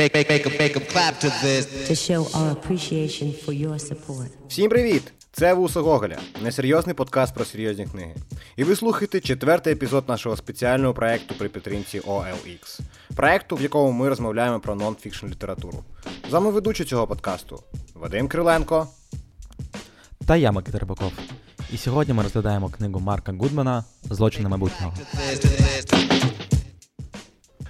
Make, make, make 'em- clap to this. to show our appreciation for your support. Всім привіт! Це Вуса Гоголя, несерйозний подкаст про серйозні книги. І ви слухаєте четвертий епізод нашого спеціального проекту при підтримці OLX. Проекту, в якому ми розмовляємо про нонфікшн літературу. З вами ведучий цього подкасту Вадим Криленко. Та я Микита Рибаков. І сьогодні ми розглядаємо книгу Марка Гудмана Злочини майбутнього.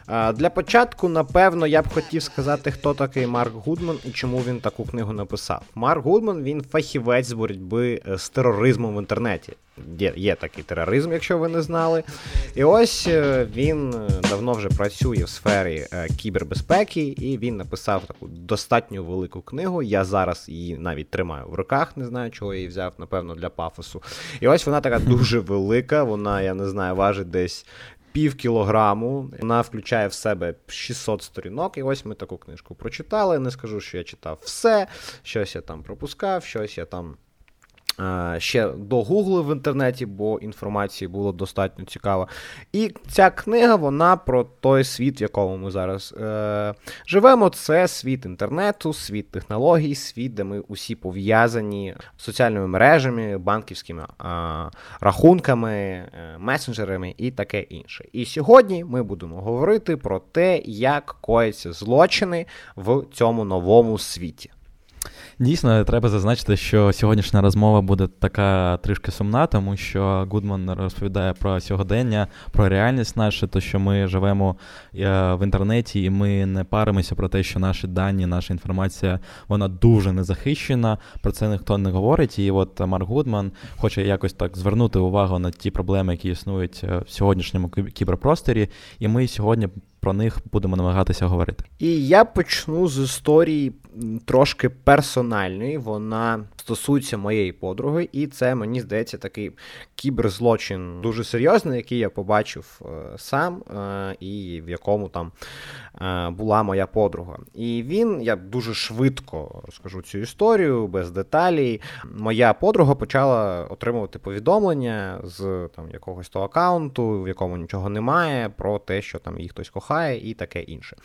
Для початку, напевно, я б хотів сказати, хто такий Марк Гудман і чому він таку книгу написав. Марк Гудман він фахівець боротьби е, з тероризмом в інтернеті. Є, є такий тероризм, якщо ви не знали. І ось е, він е, давно вже працює в сфері кібербезпеки, і він написав таку достатньо велику книгу. Я зараз її навіть тримаю в руках, не знаю, чого я її взяв, напевно, для пафосу. І ось вона така дуже велика, вона, я не знаю, важить десь пів кілограму. Вона включає в себе 600 сторінок. І ось ми таку книжку прочитали. Не скажу, що я читав все, щось я там пропускав, щось я там. Ще догуглив в інтернеті, бо інформації було достатньо цікаво. І ця книга, вона про той світ, в якому ми зараз е, живемо. Це світ інтернету, світ технологій, світ, де ми усі пов'язані соціальними мережами, банківськими е, рахунками, е, месенджерами і таке інше. І сьогодні ми будемо говорити про те, як кояться злочини в цьому новому світі. Дійсно, треба зазначити, що сьогоднішня розмова буде така трішки сумна, тому що Гудман розповідає про сьогодення, про реальність нашу, то що ми живемо е, в інтернеті, і ми не паримося про те, що наші дані, наша інформація вона дуже незахищена. Про це ніхто не говорить. І от Марк Гудман хоче якось так звернути увагу на ті проблеми, які існують е, в сьогоднішньому кіберпросторі. І ми сьогодні про них будемо намагатися говорити. І я почну з історії трошки персональної. Вона стосується моєї подруги, і це мені здається такий кіберзлочин дуже серйозний, який я побачив е, сам, е, і в якому там е, була моя подруга. І він, я дуже швидко розкажу цю історію, без деталей. Моя подруга почала отримувати повідомлення з там якогось того аккаунту, в якому нічого немає, про те, що там її хтось кохає, і таке інше.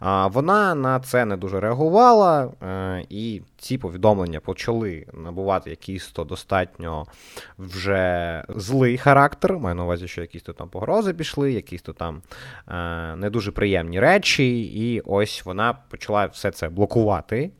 А, Вона на це не дуже реагувала, е, і ці повідомлення почали набувати якийсь то достатньо вже злий характер. Маю на увазі, що якісь то там погрози пішли, якісь то там е, не дуже приємні речі, і ось вона почала все це блокувати.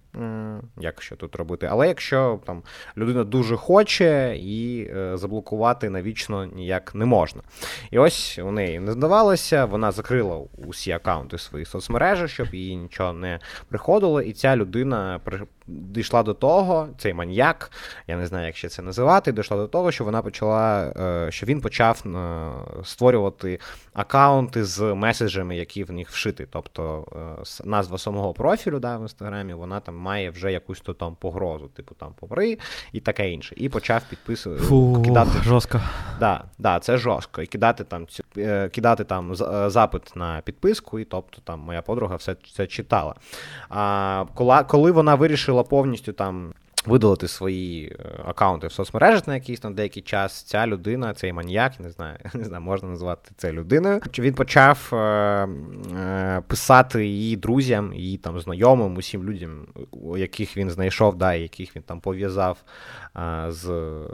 Як що тут робити? Але якщо там людина дуже хоче і е, заблокувати навічно ніяк не можна. І ось у неї не здавалося, вона закрила усі аккаунти свої соцмережі, щоб їй нічого не приходило, і ця людина при... дійшла до того, цей маньяк, я не знаю, як ще це називати, дійшла до того, що вона почала, е, що він почав е, створювати акаунти з меседжами, які в них вшити. Тобто е, назва самого профілю да, в інстаграмі, вона там має вже якусь то там погрозу, типу там помри і таке інше. І почав підписувати Фу, кидати жорстко. Да, да, це жорстко. І кидати там цю- кидати там запит на підписку, і тобто там моя подруга все це читала. А коли вона вирішила повністю там. Видалити свої е, акаунти в соцмережах на якийсь там деякий час. Ця людина, цей маньяк, не знаю, не знаю, можна назвати це людиною. Він почав е, е, писати її друзям, її там знайомим, усім людям, яких він знайшов, да, яких він там пов'язав е, з е,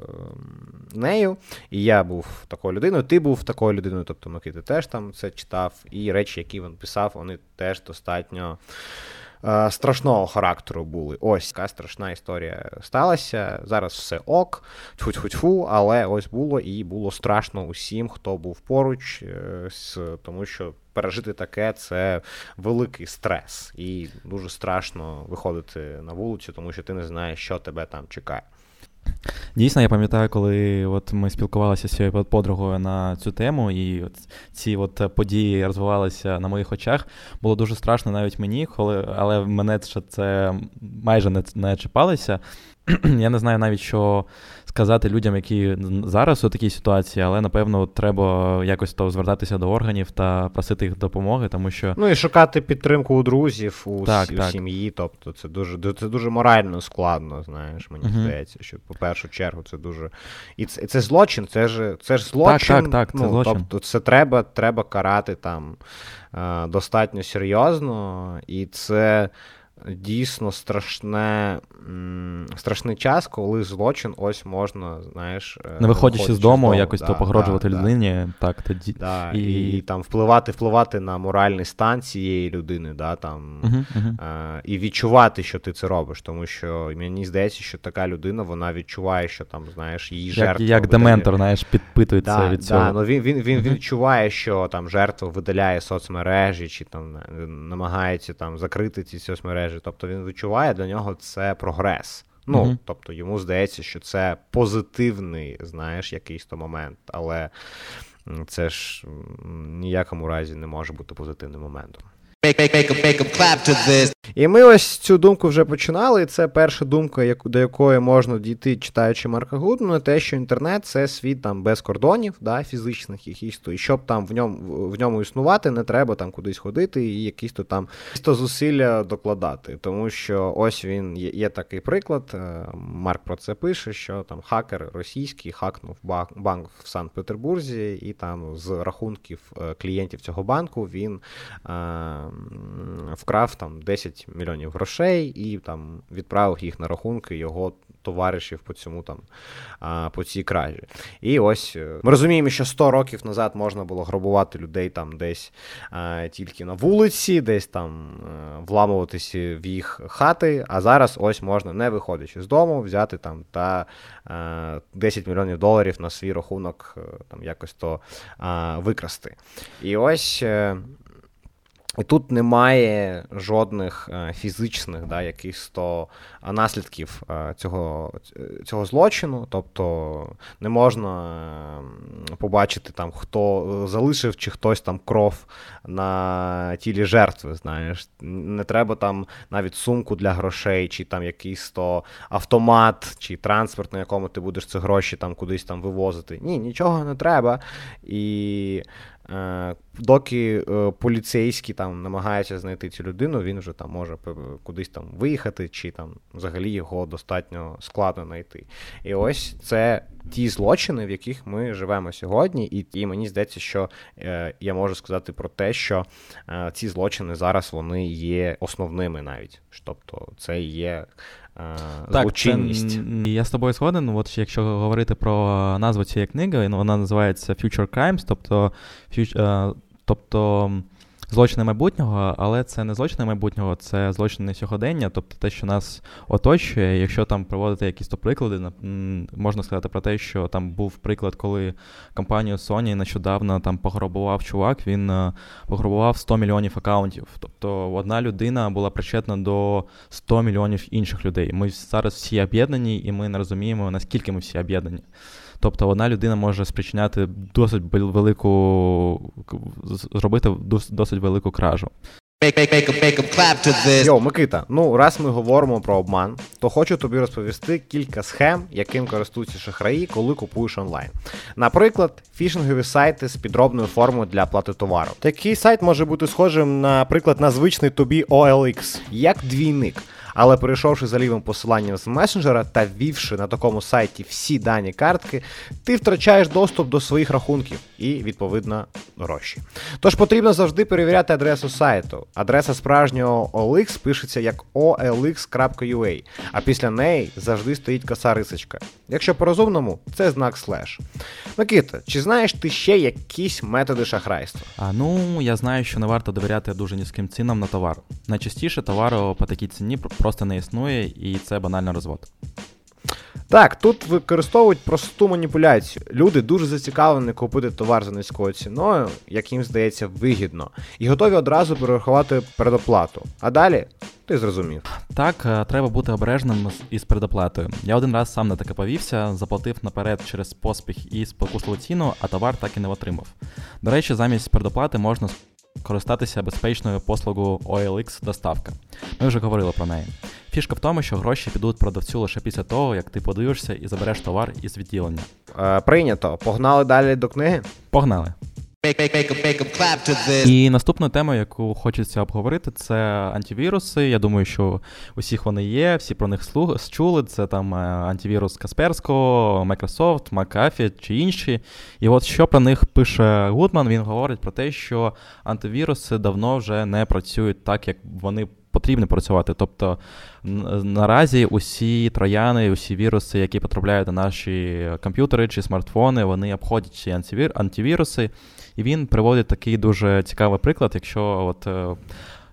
нею. І я був такою людиною, ти був такою людиною, тобто Микита теж там це читав, і речі, які він писав, вони теж достатньо. Е, Страшного характеру були. Ось така страшна історія сталася. Зараз все ок, тьфу-тьфу-тьфу, але ось було і було страшно усім, хто був поруч, е, з- тому що пережити таке це великий стрес, і дуже страшно виходити на вулицю, тому що ти не знаєш, що тебе там чекає. Дійсно, я пам'ятаю, коли от ми спілкувалися з цією подругою на цю тему, і от ці от події розвивалися на моїх очах. Було дуже страшно навіть мені, коли, але мене ще це майже не, не чіпалося. я не знаю навіть, що сказати людям, які зараз у такій ситуації, але напевно треба якось то звертатися до органів та просити їх допомоги, тому що ну і шукати підтримку у друзів, у, так, у так. сім'ї. Тобто, це дуже це дуже морально складно. Знаєш, мені uh-huh. здається, що по першу чергу це дуже і це, це злочин. Це ж це ж злочин. Так, так, так, це ну, злочин. Тобто, це треба, треба карати там е, достатньо серйозно, і це дійсно страшне, страшний час, коли злочин ось можна, знаєш, е, не виходячи з дому, якось да, то погрожувати да, людині, да. так тоді да, і... і там впливати, впливати на моральний стан цієї людини, да, там, uh-huh, uh-huh. Е, і відчувати, що ти це робиш, тому що мені здається, що така людина вона відчуває, що там, знаєш, її жертва. Як, як дементор, знаєш, підпитується да, від цього. Да, ну він він, він, він відчуває, що там жертва видаляє соцмережі, чи там намагається там закрити ці соцмережі мережі. Тобто він відчуває для нього це прогрес. Ну, uh-huh. тобто йому здається, що це позитивний, знаєш, якийсь то момент, але це ж ніякому разі не може бути позитивним моментом. Make, make, make clap to this. І ми ось цю думку вже починали. і Це перша думка, яку, до якої можна дійти, читаючи Марка Гудмана, те, що інтернет це світ там без кордонів, да, фізичних то. І щоб там в ньому в ньому існувати, не треба там кудись ходити і якісь то там то зусилля докладати. Тому що ось він є, є такий приклад. Е, Марк про це пише: що там хакер російський хакнув банк в Санкт-Петербурзі, і там з рахунків е, клієнтів цього банку він. Е, вкрав там 10 мільйонів грошей і там відправив їх на рахунки його товаришів по цьому там по цій кражі. І ось е, ми розуміємо, що 100 років назад можна було грабувати людей там десь тільки на вулиці, десь там е, вламуватися в їх хати. А зараз ось можна, не виходячи з дому, взяти там та 10 мільйонів доларів на свій рахунок, е, там якось то викрасти. І ось. І тут немає жодних е, фізичних да, якихось то наслідків е, цього цього злочину. Тобто не можна побачити, там, хто залишив чи хтось там кров на тілі жертви. знаєш. Не треба там навіть сумку для грошей, чи там якийсь то автомат, чи транспорт, на якому ти будеш ці гроші там кудись там вивозити. Ні, нічого не треба. І Е, доки е, поліцейські там намагаються знайти цю людину, він вже там може кудись там виїхати, чи там взагалі його достатньо складно знайти. І ось це ті злочини, в яких ми живемо сьогодні, і і мені здається, що е, я можу сказати про те, що е, ці злочини зараз вони є основними навіть. Тобто це є так, злочинність. Це, я з тобою згоден. От якщо говорити про назву цієї книги, вона називається Future Crimes, тобто, фьюч, тобто злочини майбутнього, але це не злочини майбутнього, це злочини сьогодення, тобто те, що нас оточує. Якщо там проводити якісь то приклади, можна сказати про те, що там був приклад, коли компанію Sony нещодавно там пограбував чувак, він е, пограбував 100 мільйонів акаунтів. Тобто одна людина була причетна до 100 мільйонів інших людей. Ми зараз всі об'єднані, і ми не розуміємо, наскільки ми всі об'єднані. Тобто одна людина може спричиняти досить велику зробити досить велику кражу. Йоу, Микита, ну раз ми говоримо про обман, то хочу тобі розповісти кілька схем, яким користуються шахраї, коли купуєш онлайн. Наприклад, фішингові сайти з підробною формою для плати товару. Такий сайт може бути схожим, наприклад, на звичний тобі OLX, як двійник. Але перейшовши за лівим посиланням з месенджера та ввівши на такому сайті всі дані картки, ти втрачаєш доступ до своїх рахунків і, відповідно, гроші. Тож потрібно завжди перевіряти адресу сайту. Адреса справжнього OLX пишеться як olx.ua, а після неї завжди стоїть коса рисочка. Якщо по-розумному, це знак слеш. Микита, чи знаєш ти ще якісь методи шахрайства? А ну я знаю, що не варто довіряти дуже низьким цінам на товар. Найчастіше товару по такій ціні просто не існує, і це банальний розвод. Так, тут використовують просту маніпуляцію. Люди дуже зацікавлені купити товар за низькою ціною, як їм здається, вигідно, і готові одразу перерахувати передоплату. А далі ти зрозумів. Так, е, треба бути обережним із передоплатою. Я один раз сам на таке повівся, заплатив наперед через поспіх і спокусливу ціну, а товар так і не отримав. До речі, замість передоплати можна користатися безпечною послугою OLX доставка. Ми вже говорили про неї. Фішка в тому, що гроші підуть продавцю лише після того, як ти подивишся і забереш товар із відділення. Е, прийнято. Погнали далі до книги. Погнали! І наступна тема, яку хочеться обговорити, це антивіруси. Я думаю, що усіх вони є, всі про них чули. Це там е, антивірус Касперського, Microsoft, McAfee чи інші. І от що про них пише Гудман, він говорить про те, що антивіруси давно вже не працюють так, як вони. Потрібно працювати. Тобто наразі усі трояни, усі віруси, які потрапляють на наші комп'ютери чи смартфони, вони обходять ці антивір- антивіруси. І він приводить такий дуже цікавий приклад, якщо от. е,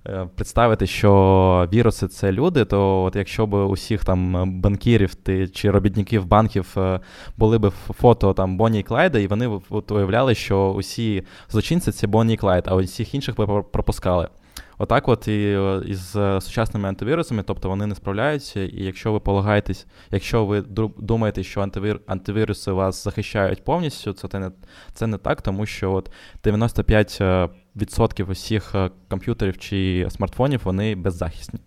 е, Представити, що віруси це люди, то от якщо б усіх там банкірів ти, чи робітників банків е, були б фото там Бонні і Клайда, і вони от уявляли, що усі злочинці це Бонні і Клайд, а усіх інших би пропускали. Отак, от і е, із е, сучасними антивірусами, тобто вони не справляються, і якщо ви полагаєтесь, якщо ви думаєте, що антивір, антивіруси вас захищають повністю, це не це не так, тому що от 95% е, усіх комп'ютерів чи смартфонів вони беззахисні.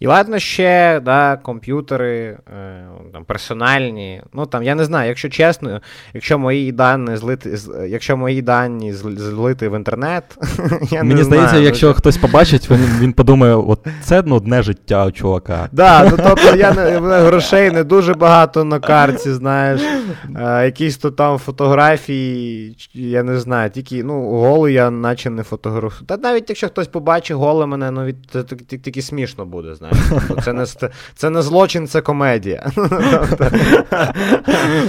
І ладно ще, да, комп'ютери е, там, персональні. Ну там, я не знаю, якщо чесно, якщо мої дані злити, якщо мої дані злити в інтернет, я Мені не здається, знаю, якщо ну, хтось побачить, він, він подумає, от це ну, одне життя у чувака. Да, ну тобто я не грошей не дуже багато на карті, знаєш. Е, якісь то там фотографії, я не знаю, тільки ну, голий я наче не фотографую. Та навіть якщо хтось побачить голе мене, ну від тільки смішно буде, знаєш. Тобто Це не це не злочин, це комедія. Тобто,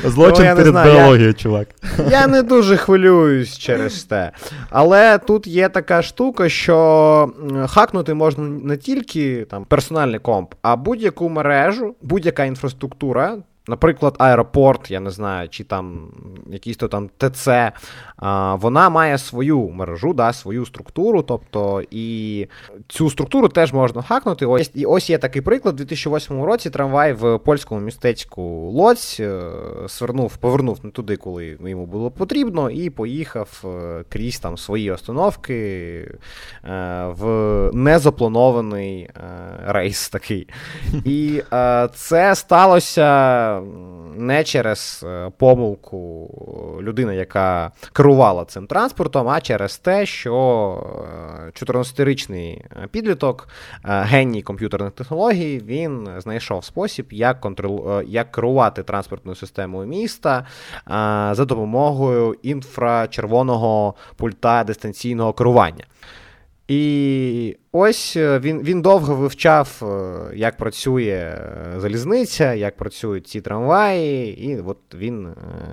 Злочин Ну, перед біологією, чувак. Я не дуже хвилююсь через те. Але тут є така штука, що хакнути можна не тільки там персональний комп, а будь-яку мережу, будь-яка інфраструктура. Наприклад, аеропорт, я не знаю, чи там якийсь то там ТЦ, вона має свою мережу, да, свою структуру. Тобто, і цю структуру теж можна хакнути. Ось і ось є такий приклад. У 2008 році трамвай в польському містечку Лоць е, свернув, повернув не туди, коли йому було потрібно, і поїхав е, крізь там свої остановки е, в незапланований рейс такий. І це сталося не через е, помилку людини, яка керувала цим транспортом, а через те, що е, 14-річний підліток, е, геній комп'ютерних технологій, він знайшов спосіб, як контрол... е, як керувати транспортною системою міста е, за допомогою інфрачервоного пульта дистанційного керування. І ось е, він він довго вивчав, е, як працює е, залізниця, як працюють ці трамваї, і от він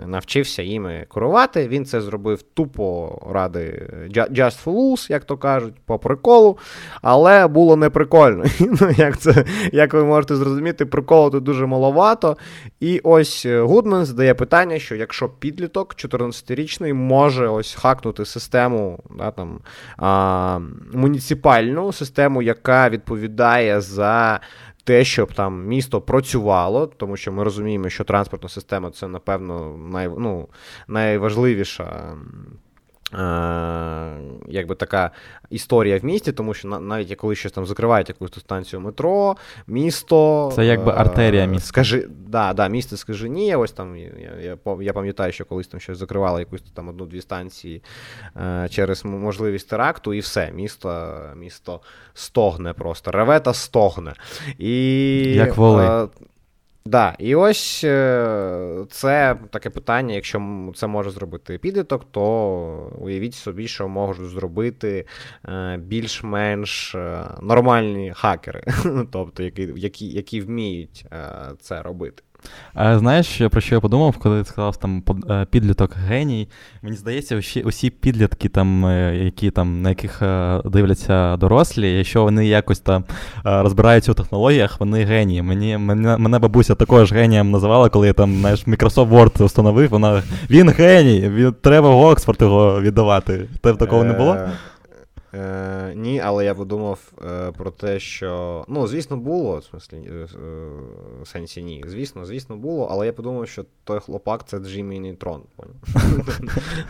навчився їми керувати. Він це зробив тупо ради ju- just for lose, як то кажуть, по приколу. Але було не прикольно. Ну, Як це, як ви можете зрозуміти, приколу тут дуже маловато. І ось Гудман задає питання, що якщо підліток 14-річний може ось хакнути систему да, там, а, муніципальну систему, яка відповідає за. Те, щоб там місто працювало, тому що ми розуміємо, що транспортна система це, напевно, най, ну, найважливіша якби така історія в місті, тому що навіть коли щось там закривають якусь станцію метро, місто. Це якби е, артерія міста. Скажи, да, да, місто скаженіє. Ось там я, я, я пам'ятаю, що колись там щось закривали якусь там одну-дві станції е, через можливість теракту, і все. Місто, місто стогне просто. Реве та стогне. І, Як воли. Да, і ось е, це таке питання. Якщо це може зробити підліток, то уявіть собі, що можуть зробити е, більш-менш е, нормальні хакери, тобто які, які, які вміють це робити. А знаєш, про що я подумав, коли ти сказав там е, підліток геній? Мені здається, усі, усі підлітки, там, е, які там, на яких е, дивляться дорослі, якщо вони якось там розбираються у технологіях, вони генії. Мені, мене, мене бабуся також генієм називала, коли я там знаєш, Microsoft Word встановив, вона він геній, він, треба в Оксфорд його віддавати. Тебе такого не було? Е, Е, Ні, але я подумав е, про те, що. Ну, звісно, було, в смислі, е, в сенсі ні. Звісно, звісно, було, але я подумав, що той хлопак це Джиммі Нейтрон.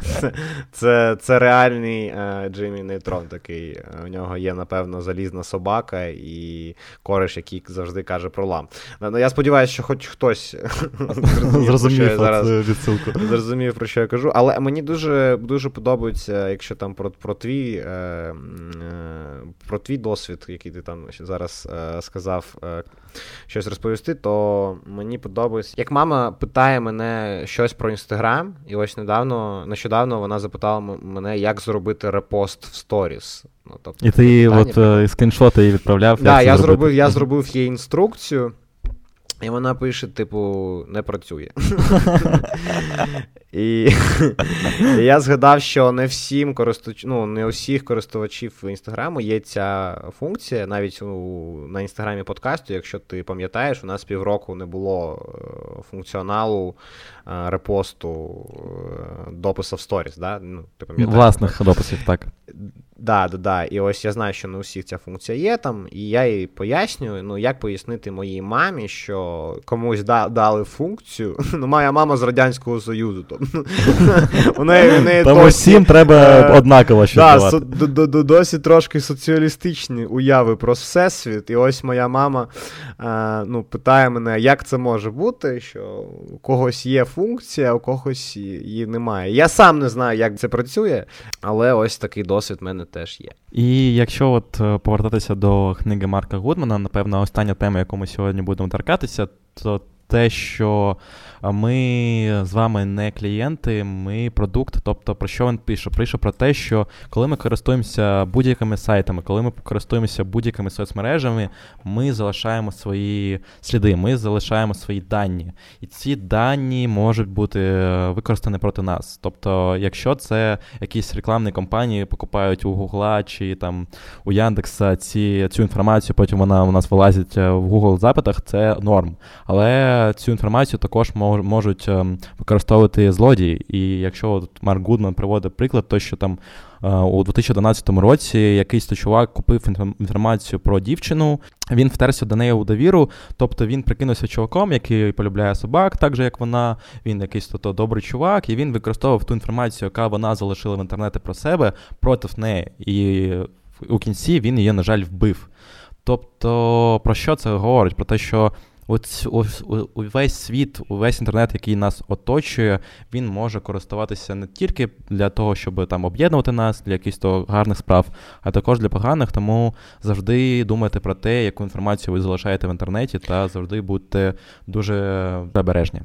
Це це, це реальний е, Джиммі Нейтрон такий. У нього є, напевно, залізна собака і кореш, який завжди каже про лам. Ну, Я сподіваюся, що хоч хтось зрозумів зараз відсилку. Зрозумів, про що я кажу. Але мені дуже дуже подобається, якщо там про про твій е, е, про твій досвід, який ти там зараз е, сказав, е, щось розповісти, то мені подобається. Як мама питає мене щось про інстаграм, і ось недавно, нещодавно вона запитала мене, як зробити репост в сторіс. Ну, тобто, І ти от е, скріншоти її відправляв. Так, да, я зробив, я зробив їй інструкцію. І вона пише, типу, не працює. І я згадав, що не всім користувач... ну, не усіх користувачів інстаграму є ця функція. Навіть у... на інстаграмі подкасту, якщо ти пам'ятаєш, у нас півроку не було е, функціоналу е, репосту е, допису в сторіс. Да? Ну, ти Власних дописів, так. Да, да, да. І ось я знаю, що не у всіх ця функція є там, і я їй пояснюю, ну як пояснити моїй мамі, що комусь да, дали функцію. Ну, моя мама з Радянського Союзу. Тому всім треба е, однаково що да, со, до, до, Досі трошки соціалістичні уяви про всесвіт. І ось моя мама е, ну, питає мене, як це може бути, що у когось є функція, а у когось її немає. Я сам не знаю, як це працює, але ось такий досвід в мене теж є. І якщо от е, повертатися до книги Марка Гудмана, напевно, остання тема, яку ми сьогодні будемо торкатися, то те, що ми з вами не клієнти, ми продукт. Тобто, про що він пише? Пише про те, що коли ми користуємося будь-якими сайтами, коли ми користуємося будь-якими соцмережами, ми залишаємо свої сліди, ми залишаємо свої дані. І ці дані можуть бути використані проти нас. Тобто, якщо це якісь рекламні компанії покупають у Гугла чи там у Яндекса ці, цю інформацію, потім вона у нас вилазить в Google запитах, це норм. Але цю інформацію також можуть ем, використовувати злодії. І якщо от Марк Гудман приводить приклад, то що там е, у 2012 році якийсь то чувак купив інформацію про дівчину, він втерся до неї у довіру, тобто він прикинувся чуваком, який полюбляє собак, так же як вона, він якийсь то добрий чувак, і він використовував ту інформацію, яка вона залишила в інтернеті про себе проти неї. І у кінці він її, на жаль, вбив. Тобто, про що це говорить? Про те, що ось, увесь світ, увесь інтернет, який нас оточує, він може користуватися не тільки для того, щоб там об'єднувати нас для якихось гарних справ, а також для поганих. Тому завжди думайте про те, яку інформацію ви залишаєте в інтернеті, та завжди будьте дуже обережні.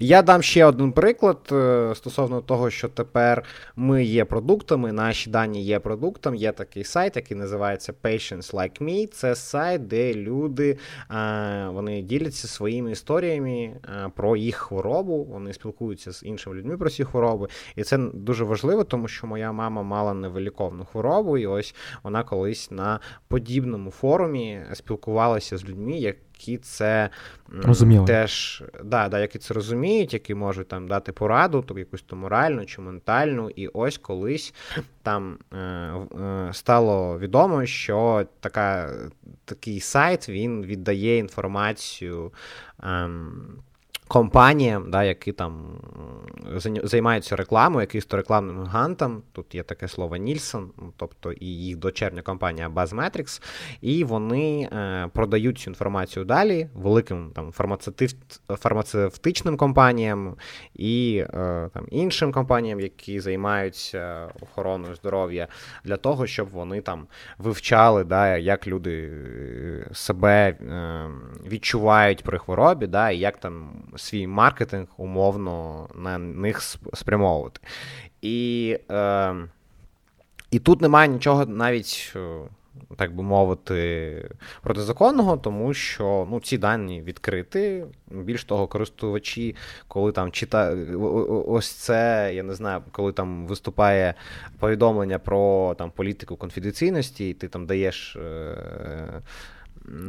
Я дам ще один приклад е, стосовно того, що тепер ми є продуктами, наші дані є продуктом. Є такий сайт, який називається Patients Like Me. Це сайт, де люди е, вони діляться своїми історіями е, про їх хворобу. Вони спілкуються з іншими людьми про ці хвороби. І це дуже важливо, тому що моя мама мала невиліковну хворобу, і ось вона колись на подібному форумі спілкувалася з людьми, які це Розуміло. теж да, да, які це розуміють, які можуть там дати пораду, тобто якусь то моральну чи ментальну. І ось колись там е, е, стало відомо, що така, такий сайт він віддає інформацію. Е, компаніям, да, які там займаються рекламою, якийсь то рекламним гігантам, тут є таке слово Нільсон, тобто і їх дочерня компанія BuzzMetrics, і вони е, продають цю інформацію далі великим там фармацевтичним компаніям і е, там іншим компаніям, які займаються охороною здоров'я, для того, щоб вони там вивчали, да, як люди е, себе відчувають при хворобі, да, і як там свій маркетинг умовно на них спрямовувати. І е, і тут немає нічого навіть, е, так би мовити, протизаконного, тому що ну, ці дані відкриті. Більш того, користувачі, коли там читають ось це, я не знаю, коли там виступає повідомлення про там політику конфіденційності, і ти там даєш. Е,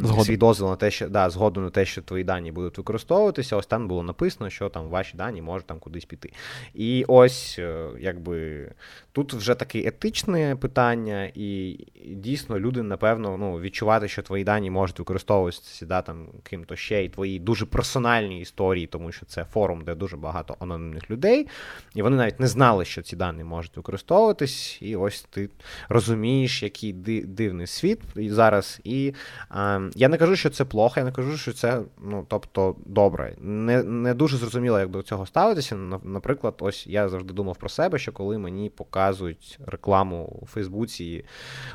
Згодом. свій дозвіл на те, що да, згоду на те, що твої дані будуть використовуватися. Ось там було написано, що там ваші дані можуть там кудись піти. І ось е, якби тут вже таке етичне питання, і дійсно люди, напевно, ну, відчувати, що твої дані можуть використовуватися да, там ким-то ще, і твої дуже персональні історії, тому що це форум, де дуже багато анонімних людей, і вони навіть не знали, що ці дані можуть використовуватись. І ось ти розумієш, який дивний світ зараз. І е, я не кажу, що це плохо, я не кажу, що це ну, тобто добре. Не не дуже зрозуміло, як до цього ставитися. Наприклад, ось я завжди думав про себе, що коли мені показують рекламу у Фейсбуці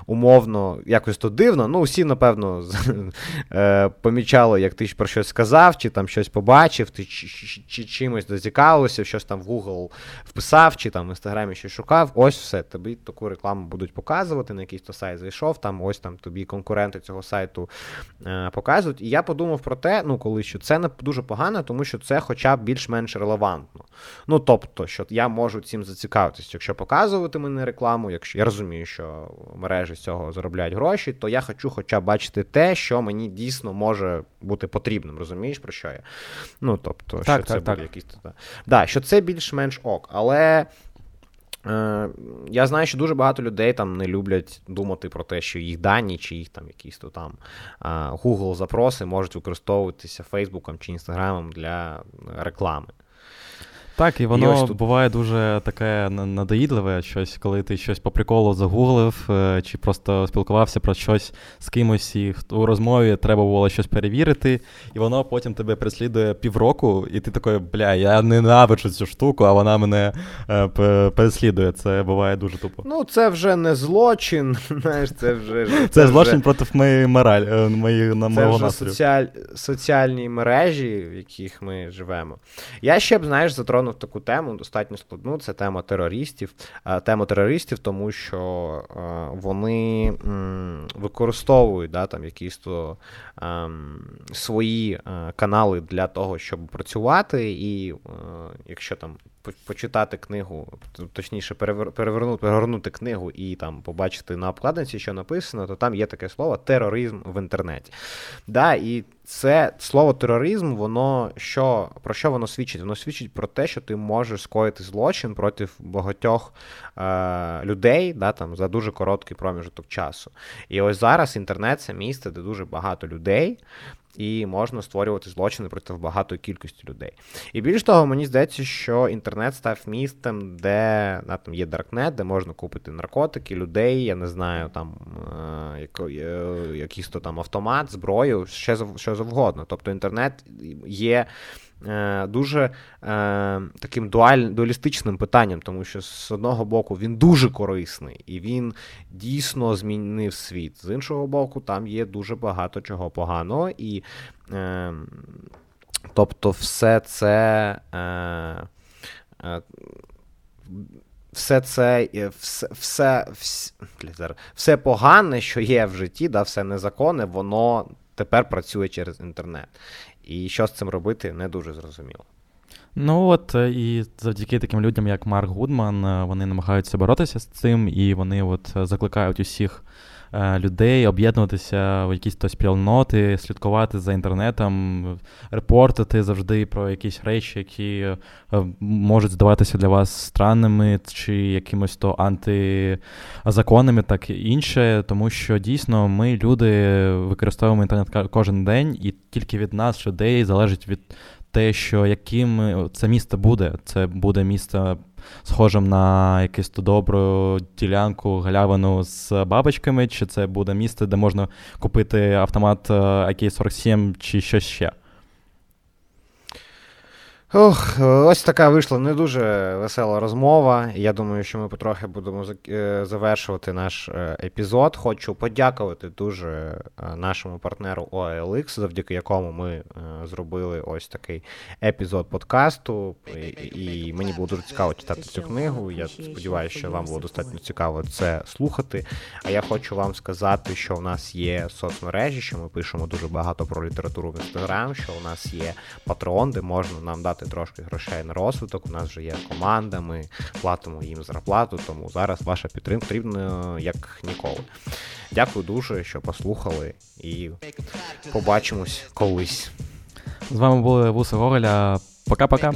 умовно, якось то дивно. Ну, всі, напевно, е, помічали, як ти про щось сказав, чи там щось побачив, ти чи, чи, чи чимось зацікавився, щось там в Google вписав, чи там в інстаграмі щось шукав. Ось все. Тобі таку рекламу будуть показувати, на якийсь то сайт зайшов, там ось там тобі конкуренти цього сайту показують. І я подумав про те, ну коли що це не дуже погано, тому що це хоча б більш-менш релевантно. Ну тобто, що я можу цим зацікавитися. Якщо показувати мене рекламу, якщо я розумію, що мережі з цього заробляють гроші, то я хочу хоча б бачити те, що мені дійсно може бути потрібним. Розумієш, про що я? Ну тобто, так, що так, це так. буде якийсь. Да, що це більш-менш ок. Але. Е, я знаю, що дуже багато людей там не люблять думати про те, що їх дані, чи їх там якісь то там Google запроси можуть використовуватися Фейсбуком чи Інстаграмом для реклами. Так, і воно і тут... буває дуже таке надоїдливе, щось, коли ти щось по приколу загуглив, е, чи просто спілкувався про щось з кимось, і у розмові треба було щось перевірити, і воно потім тебе переслідує півроку, і ти такий, бля, я ненавиджу цю штуку, а вона мене е, переслідує. Це буває дуже тупо. Ну, це вже не злочин. знаєш, Це вже це, це злочин вже... проти моєї моралі, е, моєї, на це вже соціаль... соціальні мережі, в яких ми живемо. Я ще б, знаєш, затронув затронув таку тему, достатньо складну. Це тема терористів. Тема терористів, тому що вони використовують да, там якісь то свої канали для того, щоб працювати, і якщо там почитати книгу, точніше, перевернути, перегорнути книгу і там побачити на обкладинці, що написано, то там є таке слово тероризм в інтернеті. Да, І це слово тероризм, воно що про що воно свідчить? Воно свідчить про те, що ти можеш скоїти злочин проти багатьох е, людей да, там, за дуже короткий проміжок часу. І ось зараз інтернет це місце, де дуже багато людей і можна створювати злочини проти багатої кількості людей. І більш того, мені здається, що інтернет став містом, де на, там є даркнет, де можна купити наркотики, людей, я не знаю, там е, якийсь то там автомат, зброю, ще що завгодно. Тобто інтернет є. Е, дуже е, таким дуаль, дуалістичним питанням, тому що з одного боку він дуже корисний і він дійсно змінив світ. З іншого боку, там є дуже багато чого поганого, і е, тобто, все це. Все це все, все, все, все погане, що є в житті, да, все незаконне, воно тепер працює через інтернет. І що з цим робити, не дуже зрозуміло. Ну от е, і завдяки таким людям, як Марк Гудман, е, вони намагаються боротися з цим, і вони от е, закликають усіх людей об'єднуватися в якісь то спільноти, слідкувати за інтернетом, репортити завжди про якісь речі, які можуть здаватися для вас странними чи якимось то антизаконними, так і інше, тому що дійсно ми, люди, використовуємо інтернет кожен день, і тільки від нас, людей, залежить від те, що яким це місто буде. Це буде місто схожим на якусь добру ділянку галявину з бабочками, чи це буде місто, де можна купити автомат AK-47 е, чи щось ще. Ох, Ось така вийшла не дуже весела розмова. Я думаю, що ми потрохи будемо е, завершувати наш е, епізод. Хочу подякувати дуже е, нашому партнеру OLX, завдяки якому ми зробили ось такий епізод подкасту. І мені було дуже цікаво читати цю книгу. Я сподіваюся, що вам було достатньо цікаво це слухати. А я хочу вам сказати, що в нас є соцмережі, що ми пишемо дуже багато про літературу в інстаграм, що у нас є патреон, де можна нам дати збирати трошки грошей на розвиток. У нас вже є команда, ми платимо їм зарплату, тому зараз ваша підтримка потрібна як ніколи. Дякую дуже, що послухали, і побачимось колись. З вами були Вуса Гоголя. Пока-пока.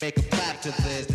Make a clap